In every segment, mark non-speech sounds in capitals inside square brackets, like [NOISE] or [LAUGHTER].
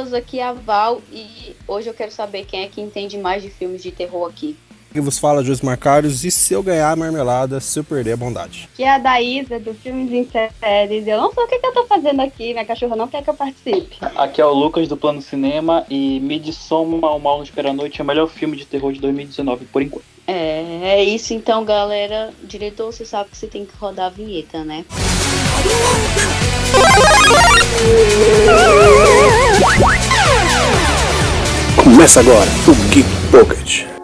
pessoas, aqui é a Val e hoje eu quero saber quem é que entende mais de filmes de terror aqui. Que vos fala José Marcários e se eu ganhar a marmelada, se eu perder a bondade. Que é a Daísa do Filmes em Séries. Eu não sei o que, que eu tô fazendo aqui, minha cachorra não quer que eu participe. Aqui é o Lucas do Plano Cinema e Midsommar, O Mal Espera a Noite é o melhor filme de terror de 2019 por enquanto. É, é isso então, galera. Diretor, você sabe que você tem que rodar a vinheta, né? Começa agora o Geek Pocket.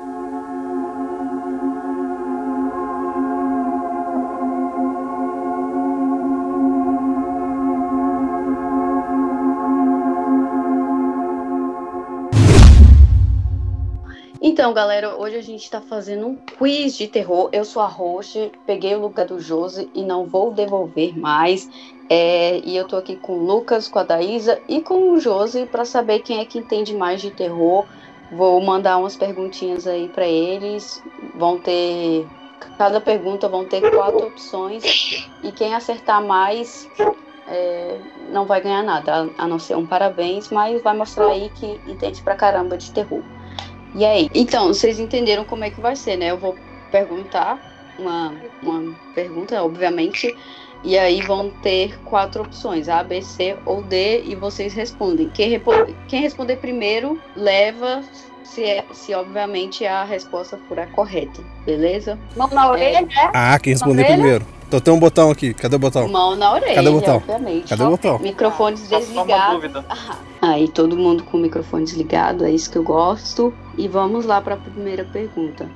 Então, galera, hoje a gente tá fazendo um quiz de terror. Eu sou a Roche, peguei o lugar do Josi e não vou devolver mais. É, e eu tô aqui com o Lucas, com a Daísa e com o Josi para saber quem é que entende mais de terror. Vou mandar umas perguntinhas aí para eles. Vão ter. Cada pergunta vão ter quatro opções. E quem acertar mais é, não vai ganhar nada, a não ser um parabéns, mas vai mostrar aí que entende pra caramba de terror. E aí? Então, vocês entenderam como é que vai ser, né? Eu vou perguntar uma, uma pergunta, obviamente, e aí vão ter quatro opções, A, B, C ou D, e vocês respondem. Quem, quem responder primeiro leva, se, é- se obviamente a resposta for a correta, beleza? Mão na orelha, né? Ah, quem responder primeiro. Então tem um botão aqui. Cadê o botão? Mão na orelha, Cadê o botão? obviamente. Cadê o botão? Microfones desligados. dúvida. Aí todo mundo com o microfone desligado, é isso que eu gosto. E vamos lá para a primeira pergunta.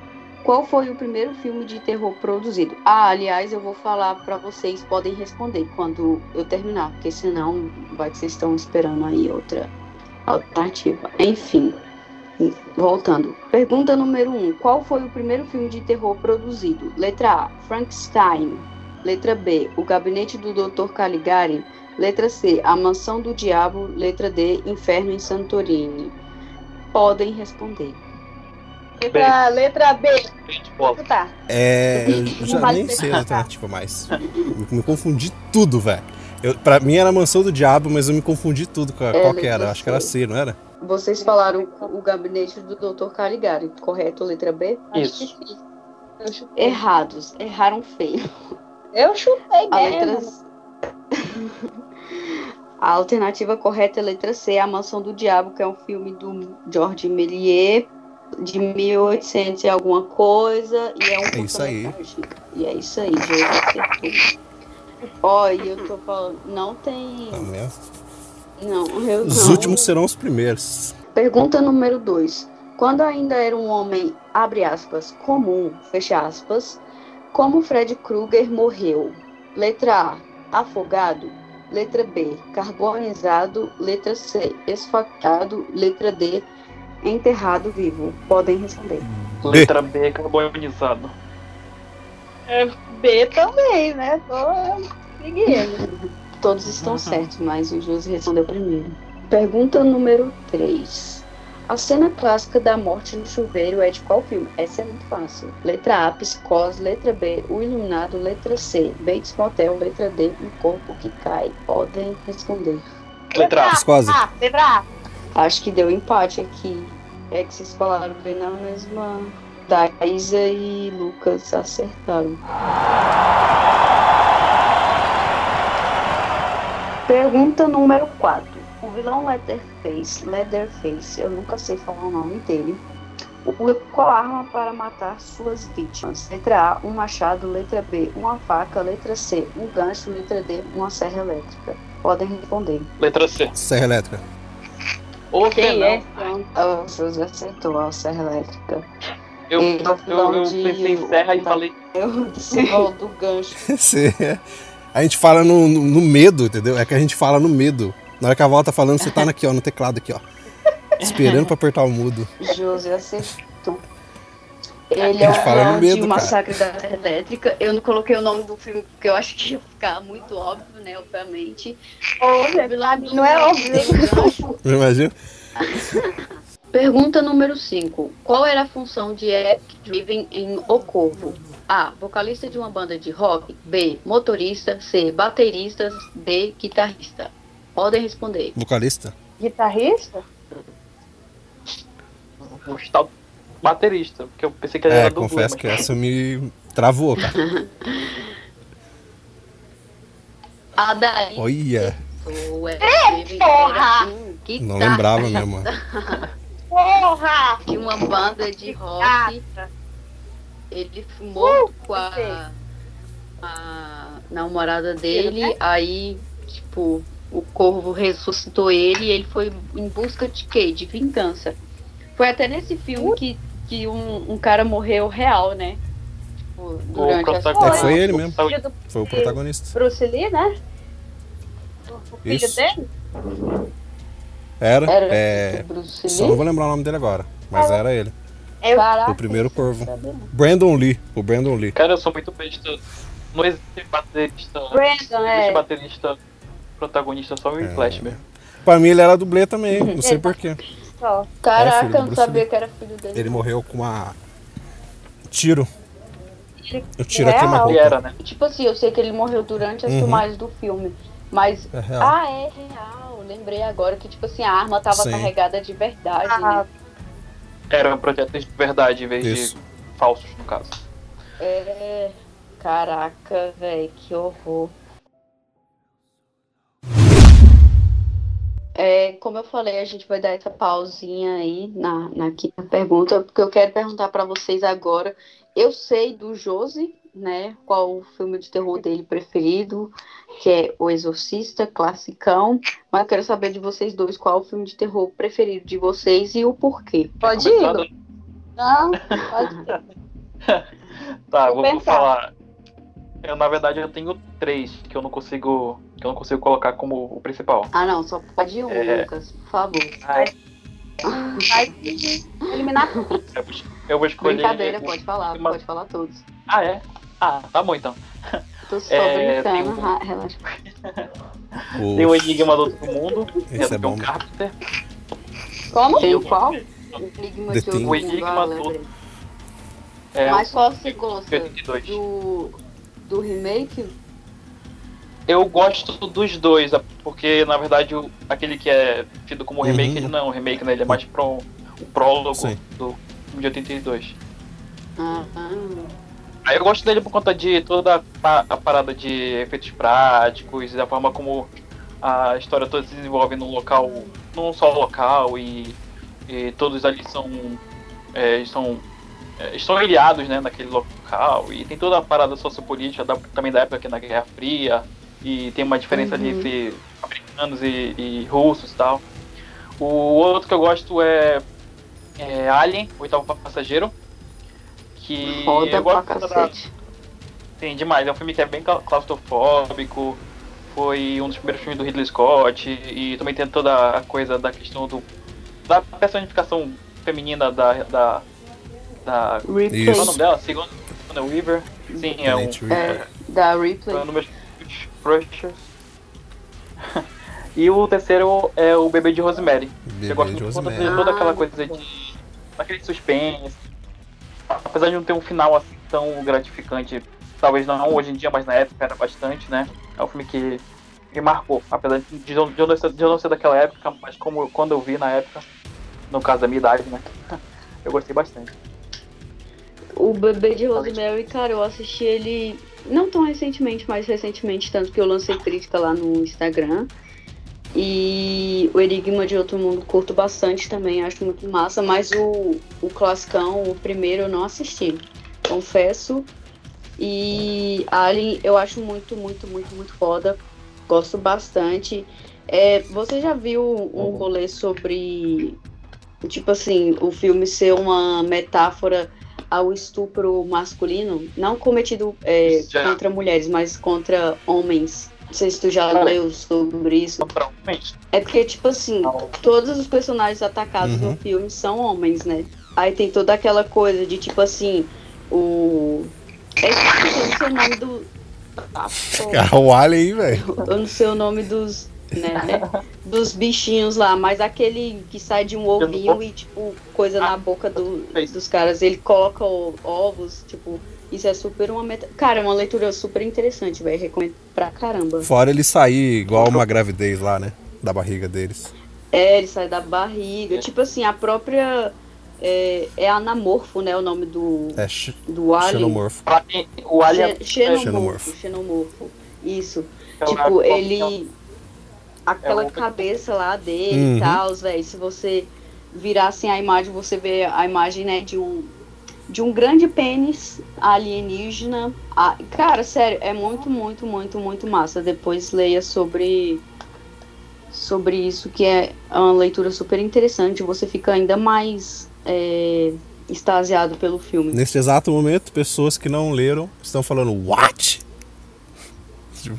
Qual foi o primeiro filme de terror produzido? Ah, aliás, eu vou falar para vocês, podem responder quando eu terminar, porque senão vai que vocês estão esperando aí outra alternativa. Enfim, voltando. Pergunta número 1. Um, qual foi o primeiro filme de terror produzido? Letra A, Frankenstein. Letra B, O Gabinete do Dr. Caligari. Letra C, A Mansão do Diabo. Letra D, Inferno em Santorini. Podem responder. Letra, letra B. Tá. É. Eu já nem sei a alternativa mais. Me, me confundi tudo, velho. Eu, pra mim era Mansão do Diabo, mas eu me confundi tudo. Qual, É, qual que era? Acho que era. C, não era? Vocês falaram O Gabinete do Dr. Caligari, correto? Letra B? Isso. Errados. Erraram feio. Eu chutei A mesmo. letra A alternativa correta é a letra C, A Mansão do Diabo, que é um filme do George Méliès de 1800 e alguma coisa, e é um É isso aí. E é isso aí, acertou. Ó, e eu tô falando, não tem, Não, né? não, eu Os não. últimos serão os primeiros. Pergunta número 2. Quando ainda era um homem, abre aspas, comum, fecha aspas, como Fred Krueger morreu? Letra A, afogado. Letra B, carbonizado. Letra C, esfaqueado. Letra D, enterrado vivo. Podem responder. Letra B, carbonizado. É, B também, né? Tô seguindo. Todos estão certos, mas o José respondeu primeiro. Pergunta número 3. A cena clássica da morte no chuveiro é de qual filme? Essa é muito fácil. Letra A, Psicose. Letra B, O Iluminado. Letra C, Bates Motel. Letra D, Um Corpo que Cai. Podem responder. Letra A. Viscose. Ah, letra A. Acho que deu empate aqui. É que vocês falaram bem na mesma. Daísa e Lucas acertaram. Pergunta número 4. O vilão Leatherface, Leatherface, eu nunca sei falar o nome dele, usa qual arma para matar suas vítimas? Letra A, um machado. Letra B, uma faca. Letra C, um gancho. Letra D, uma serra elétrica. Podem responder. Letra C. Serra Elétrica. Ou Quem é? Oh, o José acertou a serra elétrica. Eu, é eu, eu de- pensei em serra e falei. [LAUGHS] Eu disse do gancho. [LAUGHS] A gente fala no, no- no medo, entendeu? É que a gente fala no medo. Na hora que a Val tá falando, você tá [LAUGHS] aqui, ó, no teclado aqui, ó. Esperando pra apertar o mudo. José acertou. Ele é o fala medo, de cara. Massacre da Serra Elétrica. Eu não coloquei o nome do filme porque eu acho que ia ficar muito óbvio, né? Obviamente. Pra mim não é óbvio. Não imagina? Pergunta número 5. Qual era a função de Eric Driven em O Corvo? A. Vocalista de uma banda de rock. B. Motorista. C. Baterista. D. Guitarrista. Podem responder. Vocalista? Guitarrista? Vou o baterista, porque eu pensei que ele É, era do confesso que essa me travou, cara. [LAUGHS] A daí. Olha, porra! Que não lembrava mesmo. [LAUGHS] Porra! de uma banda de rock. Gata. Ele fumou Uh, com a, a namorada dele, né? aí, tipo, o corvo ressuscitou ele e ele foi em busca de quê? De vingança. Foi até nesse filme que, que um, um cara morreu real, né? Tipo, durante a protagonista- É, foi ele mesmo. Foi o protagonista. Bruce Lee, né? O filho Isso. dele? Era, Era é. o Só não vou lembrar o nome dele agora. Mas era ele. Eu, Caraca, O primeiro corvo. não. Brandon Lee. O Brandon Lee. Cara, eu sou muito besta. Não existe baterista. Brandon, Não existe é. baterista protagonista, só o É. Flash mesmo. Pra mim ele era dublê também, [LAUGHS] não sei porquê. Só. Caraca, É, eu não sabia Lee. que era filho dele. Ele morreu com uma. Tiro. O tiro Real? aqui roupa. era, né? Tipo assim, eu sei que ele morreu durante as Uhum. filmagens do filme. Mas. É. Ah, é real. Lembrei agora que, tipo assim, a arma tava Sim. carregada de verdade, Ah, né? Era um projeto de verdade em vez Isso. de falsos, no caso. É. Caraca, velho, que horror. É, como eu falei, a gente vai dar essa pausinha aí na, na quinta pergunta, porque eu quero perguntar pra vocês agora. Eu sei do Josi, né? Qual o filme de terror dele preferido, que é O Exorcista, classicão. Mas eu quero saber de vocês dois qual o filme de terror preferido de vocês e o porquê. Pode ir? Não, [LAUGHS] pode ir. Tá, Vou vou, falar. Eu, na verdade, eu tenho três que eu não consigo. Que eu não consigo colocar como o principal. Ah, não, só pode ir um, É. Lucas, por favor. Ai, vai eliminar tudo. eu, vou- escolher. Brincadeira, pode falar, pode falar todos. Ah, é? Ah, tá bom então. Tô só É, tem brincando, um- ra- relaxa. Tem o. Enigma do Outro Mundo, Esse que é é do bom. John Carpenter. Como? Tem o qual? Enigma de outro O Enigma ah, do-. É, Mas qual você gosta? 82. Do, do remake? Eu gosto dos dois, porque na verdade o- aquele que é tido como remake, Uhum. ele não é um remake, né? Ele é mais pro, o prólogo Sim. do de 82. Ah, ah. Eu gosto dele por conta de toda a, pa- a parada de efeitos práticos e da forma como a história toda se desenvolve num local, num só local e, e todos ali são, é, são é, estão ilhados né, naquele local e tem toda a parada sociopolítica da, também da época que é na Guerra Fria e tem uma diferença ali Uhum. entre americanos e, e russos e tal. O outro que eu gosto é, é Alien, o oitavo passageiro. Que Foda eu pra gosto da, cacete. Sim, demais. É um filme que é bem cla- claustrofóbico. Foi um dos primeiros filmes do Ridley Scott. E também tem toda a coisa da questão do. da personificação feminina da. da. da qual é o nome dela? Segunda Weaver. Sim, é um. É, da Foi Replay. um dos meus crushes. [LAUGHS] e o terceiro é o Bebê de Rosemary. Bebê Eu gosto de Rosemary. toda Ah, aquela muito coisa de. daquele suspense. Apesar de não ter um final assim tão gratificante, talvez não hoje em dia, mas na época era bastante, né? É um filme que me marcou. Apesar de eu, de eu não, ser, de eu não ser daquela época, mas como quando eu vi na época, no caso da minha idade, né? [LAUGHS] Eu gostei bastante. O Bebê de Rosemary, cara, eu assisti ele não tão recentemente, mas recentemente, tanto que eu lancei crítica lá no Instagram. E o Enigma de Outro Mundo curto bastante também, acho muito massa, mas o, o classicão, o primeiro, eu não assisti, confesso. E Alien eu acho muito, muito, muito, muito foda. Gosto bastante. É, você já viu um rolê sobre, tipo assim, o filme ser uma metáfora ao estupro masculino, não cometido é, contra mulheres, mas contra homens. Não sei se tu já Cara. leu sobre isso. Provavelmente. É porque, tipo assim, todos os personagens atacados Uhum. no filme são homens, né? Aí tem toda aquela coisa de, tipo assim, o. É, eu não sei o nome do. Ah, Ah, [LAUGHS] o Alien aí, velho. eu não sei o nome dos. Né, dos bichinhos lá, mas aquele que sai de um ovinho e, tipo, coisa na boca do- dos caras, ele coloca o- ovos, tipo, isso é super uma meta. Cara, é uma leitura super interessante, velho. Recomendo pra caramba. Fora ele sair igual uma gravidez lá, né? Da barriga deles. É, ele sai da barriga. Tipo assim, a própria. É, é anamorfo, né? O nome do, É do alien. xenomorfo. O Alien Xe- Xenomorfo, Xenomorfo. xenomorfo. Isso. é Tipo, ele. Aquela É cabeça lá dele Uhum. e tal, velho. Se você virar assim a imagem, você vê a imagem, né, de um. De um grande pênis alienígena. Ah, cara, sério, é muito, muito, muito, muito massa. Depois leia sobre. Sobre isso, que é uma leitura super interessante. Você fica ainda mais é, extasiado pelo filme. Neste exato momento, pessoas que não leram estão falando, what?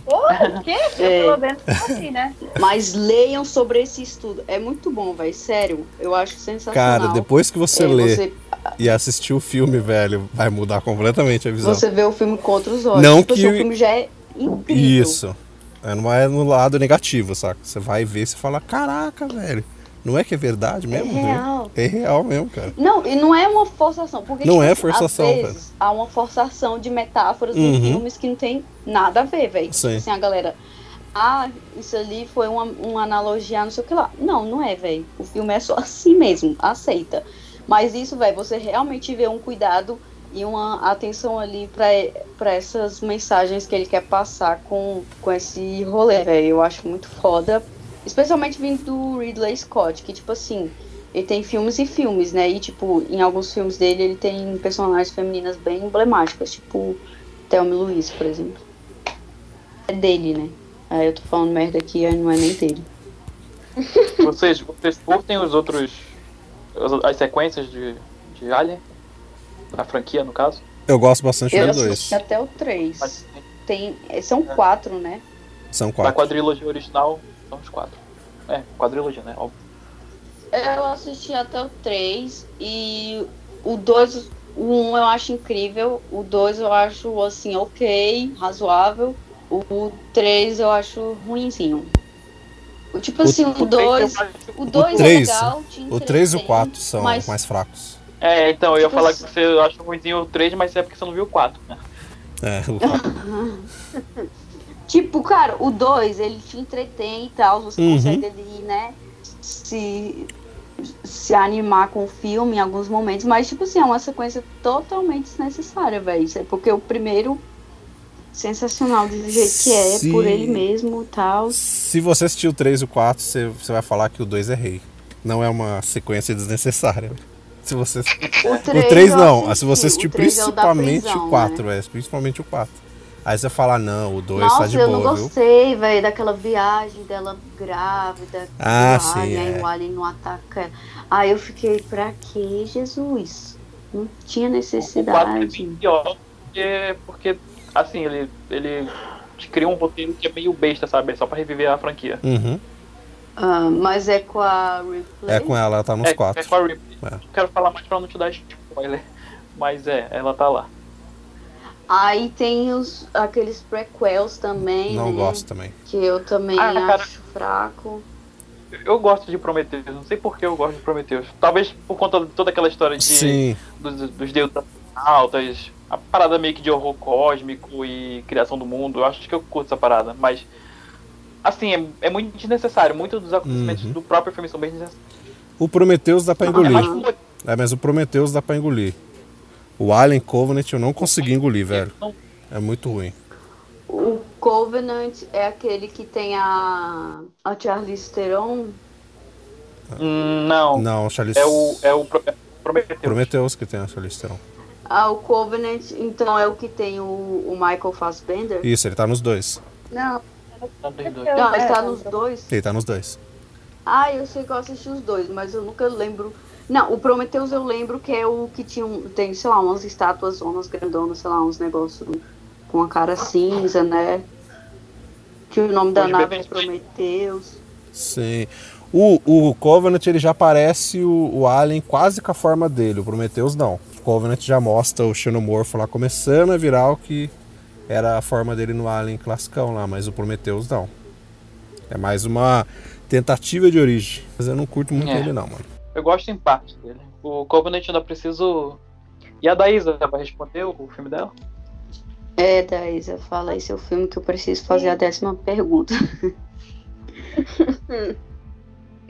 O quê? [LAUGHS] Eu É. pelo menos tô assim, né? Mas leiam sobre esse estudo. É muito bom, velho. Sério. Eu acho sensacional. Cara, depois que você É, lê você, e assistir o filme, velho, vai mudar completamente a visão. você vê o filme com outros olhos. Não tipo, que- assim, o filme já é incrível. Isso. É, não é no lado negativo, saca? Você vai ver e você fala, caraca, velho. Não é que é verdade É mesmo? real. É real mesmo, cara. Não, e não é uma forçação. Porque, Não tipo, é assim, forçação, Às vezes, há uma forçação de metáforas Uhum. em filmes que não tem nada a ver, velho. Tipo Sim. assim, a galera. Ah, isso ali foi uma, uma analogia, não sei o que lá. Não, não é, velho. O filme é só [LAUGHS] assim mesmo, aceita. Mas isso, velho, você realmente vê um cuidado e uma atenção ali pra essas mensagens que ele quer passar com, com esse rolê, velho. Eu acho muito foda. Especialmente vindo do Ridley Scott, que, tipo assim, ele tem filmes e filmes, né? E, tipo, em alguns filmes dele ele tem personagens femininas bem emblemáticas, tipo Thelma e Louise, por exemplo. É dele, né? Aí eu tô falando merda aqui, não é nem dele. Vocês, vocês curtem os outros. As- as sequências de, de Alien? Da franquia, no caso? Eu gosto bastante Eu do assisti 2. até o 3. Mas Tem, são quatro, né? São da quatro. quadrilogia original, são os quatro. É, quadrilogia, né? Óbvio. Eu assisti até o 3 e o 2, o 1 eu acho incrível, o 2 eu acho assim, ok, razoável, o 3 eu acho ruinzinho. O- Tipo assim, o três 2, eu acho- o 2 é três, legal, O 3 e o entretém, 4 são mas- mais fracos. É, então, eu ia Tipo falar que assim- você acha ruimzinho o 3, mas é porque você não viu o 4, né? É, o [LAUGHS] Tipo, cara, o 2, ele te entretém e tal, você Uhum. consegue ali, né, se, se animar com o filme em alguns momentos, mas, tipo assim, é uma sequência totalmente desnecessária, velho. Isso é Porque o primeiro, sensacional do jeito que é, Se- por ele mesmo e tal. Se você assistiu o 3 e o 4, você, você vai falar que o 2 é rei. Não é uma sequência desnecessária. Se você... O O 3, 3 eu não, assisti, se você assistiu o três é o principalmente prisão, o 4, né? é, principalmente o 4. Aí você fala, não, o 2 Nossa, tá de eu boa, não viu? gostei, velho, daquela viagem dela grávida. Ah, sim, alien, aí é. o alien não ataca ela. Aí eu fiquei, pra que, Jesus? Não tinha O 4 é necessidade. pior, porque, porque assim, ele, ele cria um roteiro que é meio besta, sabe? É Só pra reviver a franquia. Uhum. Ah, mas é com a Ripley. É com ela, ela tá nos é, 4. é com a Ripley. É. Não quero falar mais pra não te dar spoiler. Mas é, ela tá lá. Aí tem os, aqueles prequels também, Não né? gosto também. Que eu também Ah, cara. acho fraco. Eu gosto de Prometheus, não sei por que eu gosto de Prometheus. Talvez por conta de toda aquela história de, Sim, dos, dos deuses altas, a parada meio que de horror cósmico e criação do mundo. Eu acho que eu curto essa parada, mas assim, é, é muito desnecessário. Muitos dos acontecimentos Uhum. do próprio filme são bem desnecessários. o Prometheus dá pra É mais engolir. É, mas o Prometheus dá pra engolir. O Alien Covenant eu não consegui engolir, velho. É muito ruim. O Covenant é aquele que tem a, a Charlize Theron. Hum, Não, Não, Charlize... é o, é o é Prometheus. Prometheus que tem a Charlize Theron. Ah, o Covenant, então é o que tem o, o Michael Fassbender? Isso, ele tá nos dois. Não, Não, tem dois. não, ele É, tá nos dois. Ele tá nos dois. Ah, eu sei que eu assisti os dois, mas eu nunca lembro. Não, o Prometheus eu lembro que é o que tinha, um- tem, sei lá, umas estátuas, umas grandonas, sei lá, uns negócios com a cara cinza, né? Que o nome da nave é. Prometheus. Sim. O, o Covenant ele já parece o, o Alien quase com a forma dele. O Prometheus não. O Covenant já mostra o Xenomorfo lá começando a virar o que era a forma dele no Alien classicão lá, mas o Prometheus não. É mais uma tentativa de origem. Mas eu não curto muito É. ele não, mano. Eu gosto em parte dele. O Covenant ainda preciso. E a Daísa vai responder o filme dela? É, Daísa, fala esse é o filme que eu preciso fazer a décima pergunta. [LAUGHS]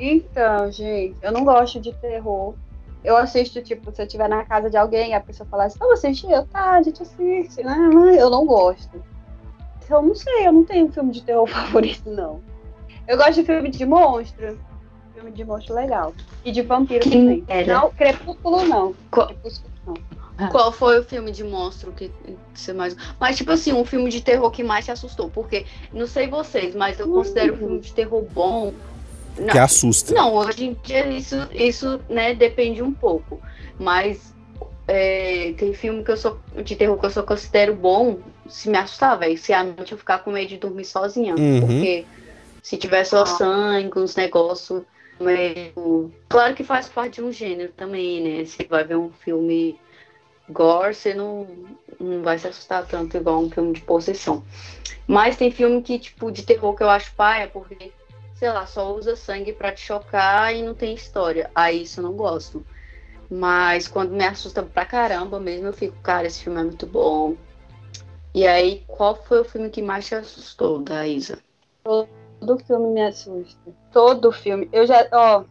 Então, gente, eu não gosto de terror. Eu assisto, tipo, se eu estiver na casa de alguém, a pessoa falar assim, vamos assistir? Eu, tá, a gente assiste, né? Mas eu não gosto. Eu não sei, eu não tenho filme de terror [LAUGHS] favorito, não. Eu gosto de filme de monstro. Filme de monstro legal. E de vampiro Quem também. era? Não, Crepúsculo não. Qual- Crepúsculo não. Qual foi o filme de monstro que, que você mais. Mas, tipo assim, um filme de terror que mais te assustou? Porque, não sei vocês, mas eu considero o filme de terror bom. Não, Que assusta. Não, hoje em dia isso, isso né, depende um pouco. Mas é, tem filme que eu sou de terror que eu só considero bom se me assustar, velho. Se à noite eu ficar com medo de dormir sozinha. Uhum. Porque se tiver só sangue, uns negócios meio. Claro que faz parte de um gênero também, né? Você vai ver um filme gore, você não, não vai se assustar tanto igual um filme de possessão. Mas tem filme que, tipo, de terror que eu acho paia, porque sei lá, só usa sangue pra te chocar e não tem história. Aí isso eu não gosto. Mas quando me assusta pra caramba mesmo, eu fico, cara, esse filme é muito bom. E aí, qual foi o filme que mais te assustou, da Isa? Todo filme me assusta. Todo filme. Eu já, ó.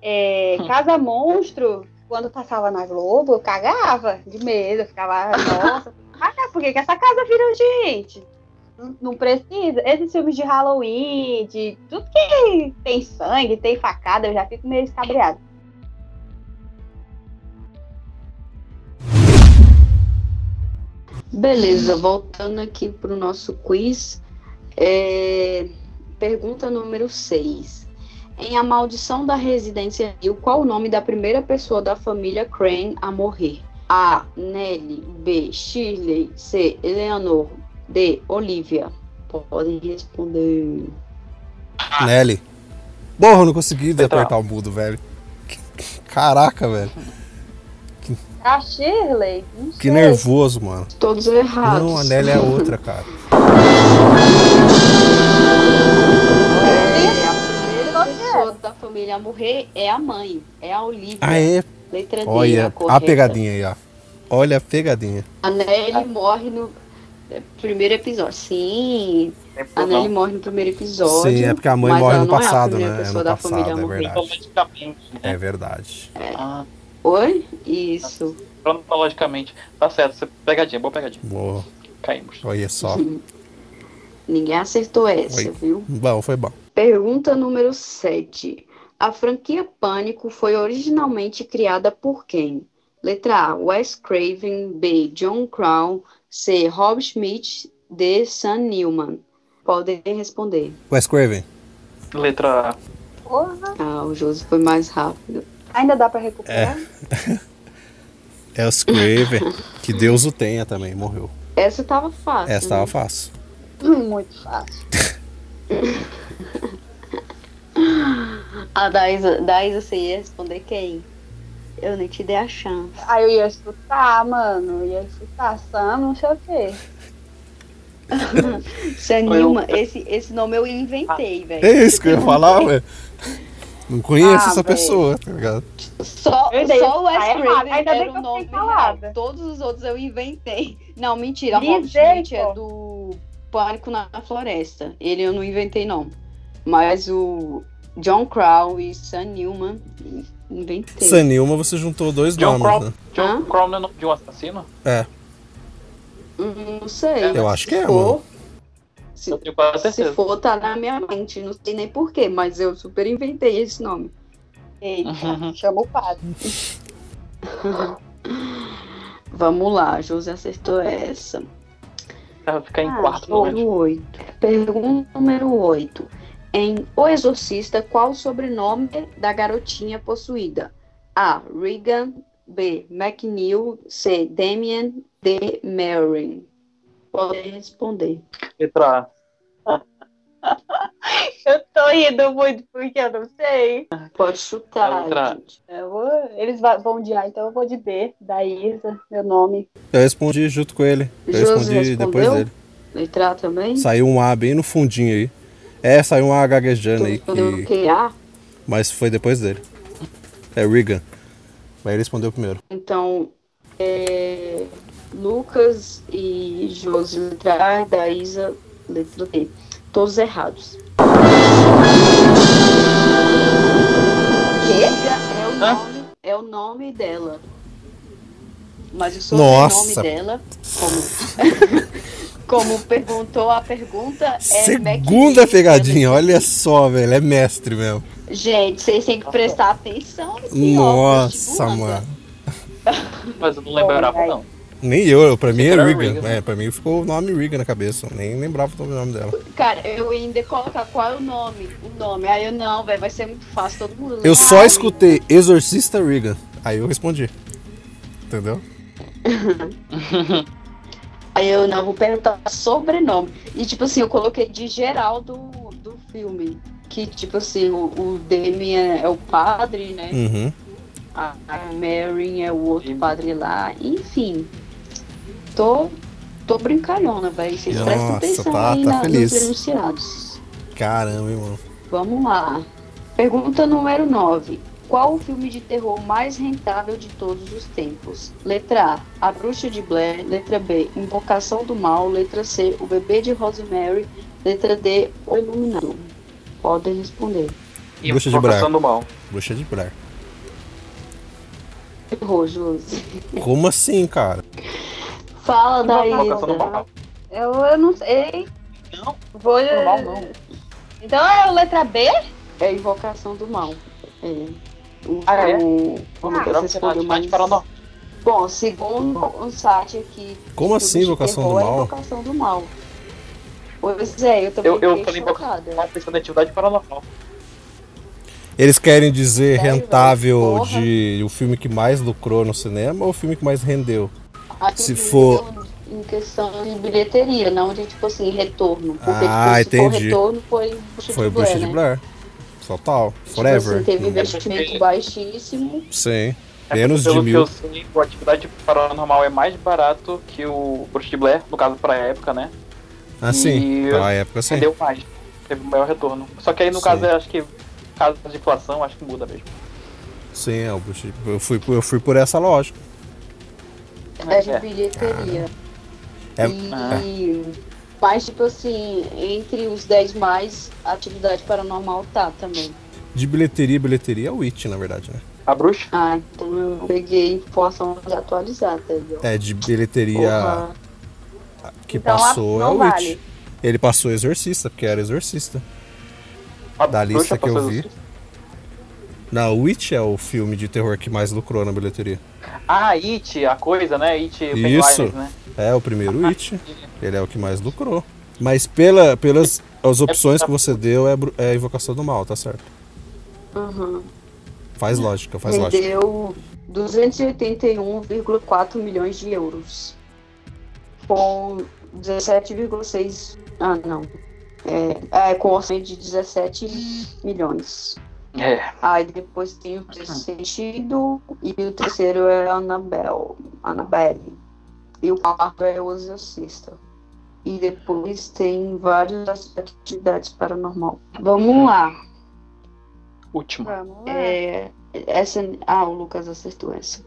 é, [LAUGHS] Casa Monstro, quando passava na Globo, eu cagava de medo. Eu ficava, nossa, [LAUGHS] cagar, por que, que essa casa virou gente? Não, precisa. Esses filmes de Halloween, de tudo que tem sangue, tem facada, eu já fico meio escabreado. Beleza, voltando aqui pro nosso quiz. é, Pergunta número 6. Em A Maldição da Residência Hill, qual o nome da primeira pessoa da família Crane a morrer? A. Nelly. B. Shirley. C. Eleanor. D. Olivia. Podem responder. Nelly. Porra, eu não consegui Tá. apertar o mudo, velho. [LAUGHS] Caraca, velho. A Shirley? Não Que sei. nervoso, mano. Todos errados. Não, a Nelly é outra, cara. É, a primeira pessoa da família a morrer é a mãe. É a Olivia. Ah, é? Letra D. Olha, a pegadinha aí, ó. Olha a pegadinha. A Nelly morre no é, primeiro episódio. Sim, a Nelly morre no primeiro episódio. Sim, é porque a mãe mas morre ela no não é a passado, primeira né? É pessoa no da passado, família é verdade. Né? É verdade. Ah, Oi? Isso. cronologicamente. Tá certo, você- pegadinha, boa pegadinha. Boa. Caímos. Olha só. [LAUGHS] Ninguém acertou essa, Oi. viu? Bom, foi bom. Pergunta número 7. A franquia Pânico foi originalmente criada por quem? Letra A, Wes Craven. B, John Crown. C, Rob Schmidt. D, Sam Newman. Podem responder. Wes Craven. Letra A. Porra, Ah, o Josi foi mais rápido. ainda dá pra recuperar? É [LAUGHS] Wes Craven. que Deus o tenha também, morreu. Essa tava fácil. Essa né? tava fácil. [LAUGHS] Muito fácil. [LAUGHS] A da Isa, da Isa você ia responder quem? Eu nem te dei a chance. Aí eu ia escutar, mano. Eu ia escutar Sam, não sei o quê. [LAUGHS] Sam Newman, esse, esse nome eu inventei, velho. É isso que eu ia falar, [LAUGHS] velho. Não conheço Ah, essa velho. pessoa, tá ligado? Só, Eu só o Wes tá. Craven era o eu nome real. Todos os outros eu inventei. [LAUGHS] Não, mentira. Schmidt é do Pânico na Floresta. Ele eu não inventei, não. Mas o John Crow e Sam Newman, inventei. Sanilma, você juntou dois John nomes, Crow. né? John não é nome de um assassino? É, Hum, Não sei. eu acho que é, for, mano. Se, Eu tenho quase se for, tá na minha mente. Não sei nem porquê, mas eu super inventei esse nome. Eita, Uhum. chama o padre. [LAUGHS] Vamos lá, José acertou essa. Vai ficar em Ah, quarto no Número 8. Pergunta número 8. Em O Exorcista, qual o sobrenome da garotinha possuída? A. Regan. B. McNeil. C. Damien. D. Marin. Podem responder. Letra A. [LAUGHS] Eu tô indo muito porque eu não sei. Pode chutar, letra vou- eles vão de A, então eu vou de B, da Isa, meu nome. Eu respondi junto com ele. Eu respondi depois respondeu? dele. Letra A também? Saiu um A bem no fundinho aí. É, saiu um A gaguejando aí, que... que? A? mas foi depois dele. É Regan. Mas ele respondeu primeiro. Então, é, Lucas e Josi letra A, da Isa letra D. Todos errados. É o nome, é o nome dela. Mas o sobrenome Nossa. dela, como, [LAUGHS] como perguntou a pergunta, é Segunda pegadinha, olha só, velho. É mestre mesmo. Gente, vocês têm que prestar atenção. Nossa, mano. [LAUGHS] Mas eu não lembrava, não. Nem eu, pra mim é Regan. Regan. É, pra mim ficou o nome Regan na cabeça. eu Nem lembrava o nome dela. Cara, eu ainda ia colocar qual é o nome. O nome. Aí eu não, velho, vai ser muito fácil, todo mundo. Eu só escutei Exorcista Regan. Aí eu respondi. Entendeu? [LAUGHS] Aí eu não vou perguntar sobrenome. E tipo assim, eu coloquei de geral do, do filme. Que tipo assim, o, o Damien é o padre, né? Uhum. A, a Mary é o outro padre lá. Enfim. Tô, tô brincalhona, velho. Vocês Nossa, prestem atenção tá- aí tá na, feliz. nos enunciados. Caramba, mano. Vamos lá. Pergunta número 9. Qual o filme de terror mais rentável de todos os tempos? Letra A. A Bruxa de Blair. Letra B. Invocação do Mal. Letra C. O Bebê de Rosemary. Letra D. O Iluminado. Podem responder. Bruxa de Invocação Blair. do mal. Bruxa de Blair. Terror, Josi. Como assim, cara? Fala, Invocação do Daísa. mal. Eu, eu não sei. Não, Vou. mal não. Então é a letra B? É Invocação do Mal. É. O, Ah, é? o- Ah, você mais- paranormal. Bom, segundo o site aqui. Como assim, Invocação do é Mal? Invocação do Mal. Pois é, eu também Eu, eu falei invocação do mal pensando em atividade paranormal. Eles querem dizer Sério, rentável velho? De o filme que mais lucrou no cinema ou o filme que mais rendeu? Aqui Se for- Em questão de bilheteria, não de tipo assim, retorno. Porque Ah, tipo, se for entendi. retorno foi Foi de Blair, Bruxa de né? Blair. Total. Tipo Forever. assim, teve Hum. investimento baixíssimo. Sim. É, Menos pelo de que mil. eu sei, o atividade paranormal é mais barato que o Bruce de Blair, no caso pra época, né? Ah, sim. E- Pela época, sim. Rendeu mais. Teve maior retorno. Só que aí no Sim. caso, eu acho que caso de inflação, acho que muda mesmo. Sim, é eu fui, eu fui por essa lógica. É de É. bilheteria. É- e, Mas, tipo assim, entre os 10 mais, a atividade paranormal tá também. De bilheteria, bilheteria é o It, na verdade, né? A bruxa? Ah, então eu peguei informação atualizada, entendeu? É, de bilheteria Porra. que Então, passou é o vale. It. Ele passou Exorcista, porque era Exorcista. A Da lista que eu vi. isso. Não, o It é o filme de terror que mais lucrou na bilheteria. Ah, It, a coisa, né? It Isso. Né? É o primeiro It. [LAUGHS] Ele é o que mais lucrou. Mas pela, pelas as opções que você deu, é, é Invocação do Mal, tá certo? Uhum. Faz lógica, faz lógica. Rendeu 281,4 milhões de euros. Com 17,6. Ah, não. É, é, com orçamento de 17 milhões. É. Aí depois tem o Sexto sentido e o terceiro é Annabelle. Annabelle. E o quarto é o Exorcista. E depois tem várias atividades paranormal. Vamos lá. Vamos lá. É, essa, ah, o Lucas acertou essa.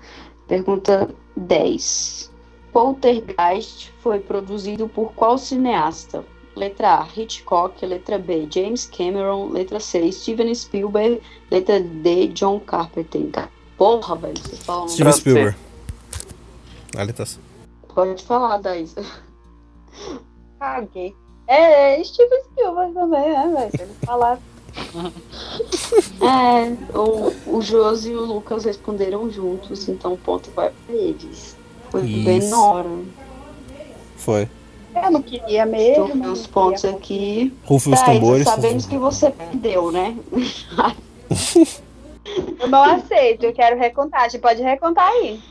Pergunta 10. Poltergeist foi produzido por qual cineasta? Letra A, Hitchcock. Letra B, James Cameron. Letra C, Steven Spielberg. Letra D, John Carpenter. Porra, velho, você fala. um- Steven. Spielberg. Ali tá. Pode falar, Daís. [LAUGHS] Caguei. É, é Steven Spielberg também, né, velho? Se ele falar. [LAUGHS] É, o, o Josi e o Lucas responderam juntos, então o ponto vai pra eles. Foi bem Isso. na hora. Foi. Eu não queria mesmo. Estou os pontos queria. aqui. Rufem os Thaís, tambores. sabemos que você perdeu, né? [LAUGHS] Eu não aceito, eu quero recontagem. Pode recontar aí.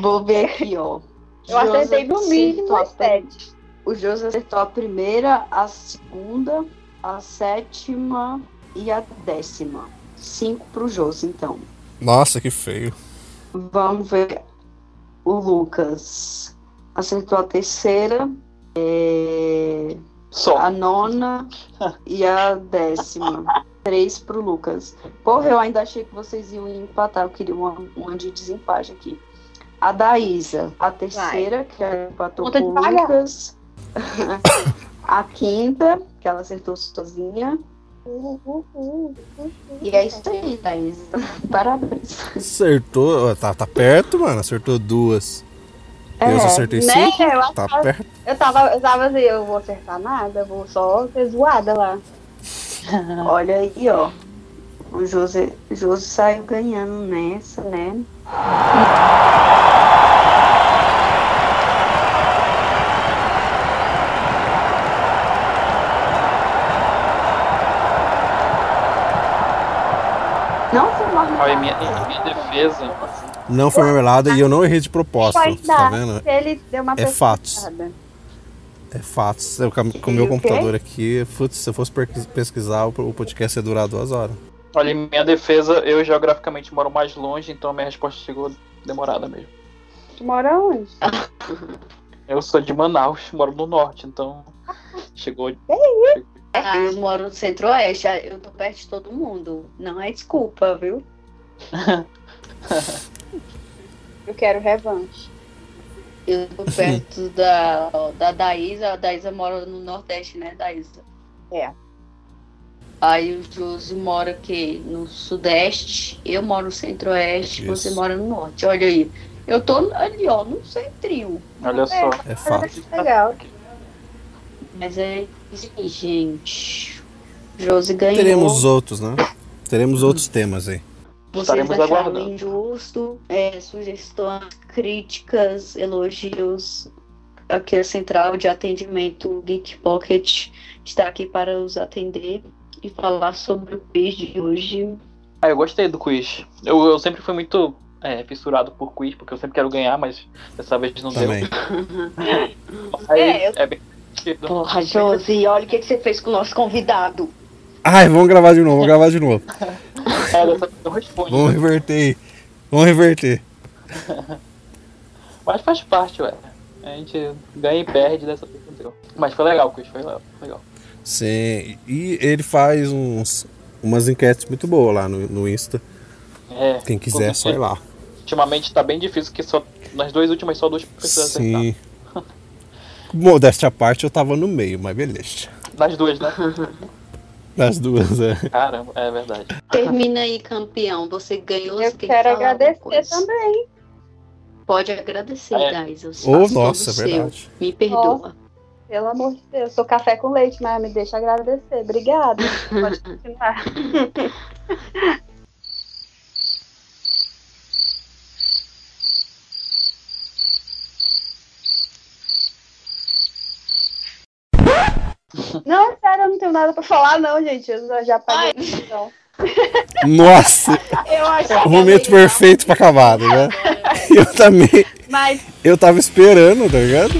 Vou ver aqui, ó. Eu acertei no mínimo as sete. O José acertou a primeira, a segunda, a sétima e a décima. Cinco pro Josi, então. Nossa, que feio. Vamos ver o Lucas. Acertou a terceira, é, a nona e a décima. [LAUGHS] Três pro Lucas. Porra, eu ainda achei que vocês iam empatar. Eu queria uma, uma de desempate aqui. A Daísa, a terceira, que empatou Conta com o. Lucas. [LAUGHS] A quinta, que ela acertou sozinha. E é isso aí, Thaís. [LAUGHS] Parabéns. Acertou, tá, tá perto, mano. Acertou duas. É, eu só acertei né? cinco. Eu, Tá achava- perto. eu tava, eu tava assim, eu vou acertar nada, eu vou só ser zoada lá. [LAUGHS] Olha aí, ó. O José, José saiu ganhando nessa, né? Não foi marmelada. Olha, em minha, em minha defesa, Não foi marmelada e eu não errei de propósito. Tá vendo? Se ele deu uma É fatos. É fatos. Eu, com o meu computador aqui, putz, se eu fosse pesquis- pesquisar, o podcast ia durar duas horas. olha, em minha defesa, eu geograficamente moro mais longe, então a minha resposta chegou demorada mesmo. Tu mora onde? [LAUGHS] Eu sou de Manaus, moro no norte, então chegou. [LAUGHS] Ah, eu moro no centro-oeste, eu tô perto de todo mundo. Não é desculpa, viu? [LAUGHS] Eu quero revanche. Eu tô perto [LAUGHS] da, da Daísa. A Daísa mora no Nordeste, né, Daísa? É. Aí o Josi mora aqui no Sudeste, eu moro no Centro-Oeste, você mora no Norte. Olha aí. Eu tô ali, ó, no centrinho. Olha só. É fato. Legal. Mas é isso gente. Josi ganhou. Teremos outros, né? Teremos outros temas aí. Vocês Estaremos acharam aguardando. injusto? É, sugestões, críticas, elogios. Aqui a central de atendimento Geek Pocket está aqui para os atender e falar sobre o quiz de hoje. Ah, eu gostei do quiz. Eu, eu sempre fui muito é, fissurado por quiz, porque eu sempre quero ganhar, mas dessa vez não Também. deu. [LAUGHS] Aí, É, eu- é bem. Porra, Josi, olha o que, que você fez com o nosso convidado. [LAUGHS] Ai, vamos gravar de novo, vamos gravar de novo. [LAUGHS] É, dessa vez não responde. Vamos reverter aí. Vamos reverter. Mas faz parte, ué. A gente ganha e perde dessa vez não deu. Mas foi legal quiz, foi legal. legal. Sim. E ele faz uns, umas enquetes muito boas lá no, no Insta. É, Quem quiser, só ir lá. Ultimamente tá bem difícil, que só nas duas últimas só duas pessoas acertaram. Sim. Modéstia à parte, eu tava no meio, mas beleza. [LAUGHS] Nas duas, né? Das duas, é. Caramba, é verdade. Termina aí, campeão. Você ganhou. Eu quero agradecer também. Pode agradecer, É. Dais. Eu todo nossa, é o seu. verdade. Me perdoa. Pelo amor de Deus, sou café com leite, mas me deixa agradecer. Obrigada. Pode [LAUGHS] continuar. [LAUGHS] Não, sério, eu não tenho nada pra falar, não, gente. Eu já- paguei. Então. Nossa, Eu acho o momento perfeito pra acabar, ligado? [LAUGHS] Eu também. Mas Eu tava esperando, tá ligado?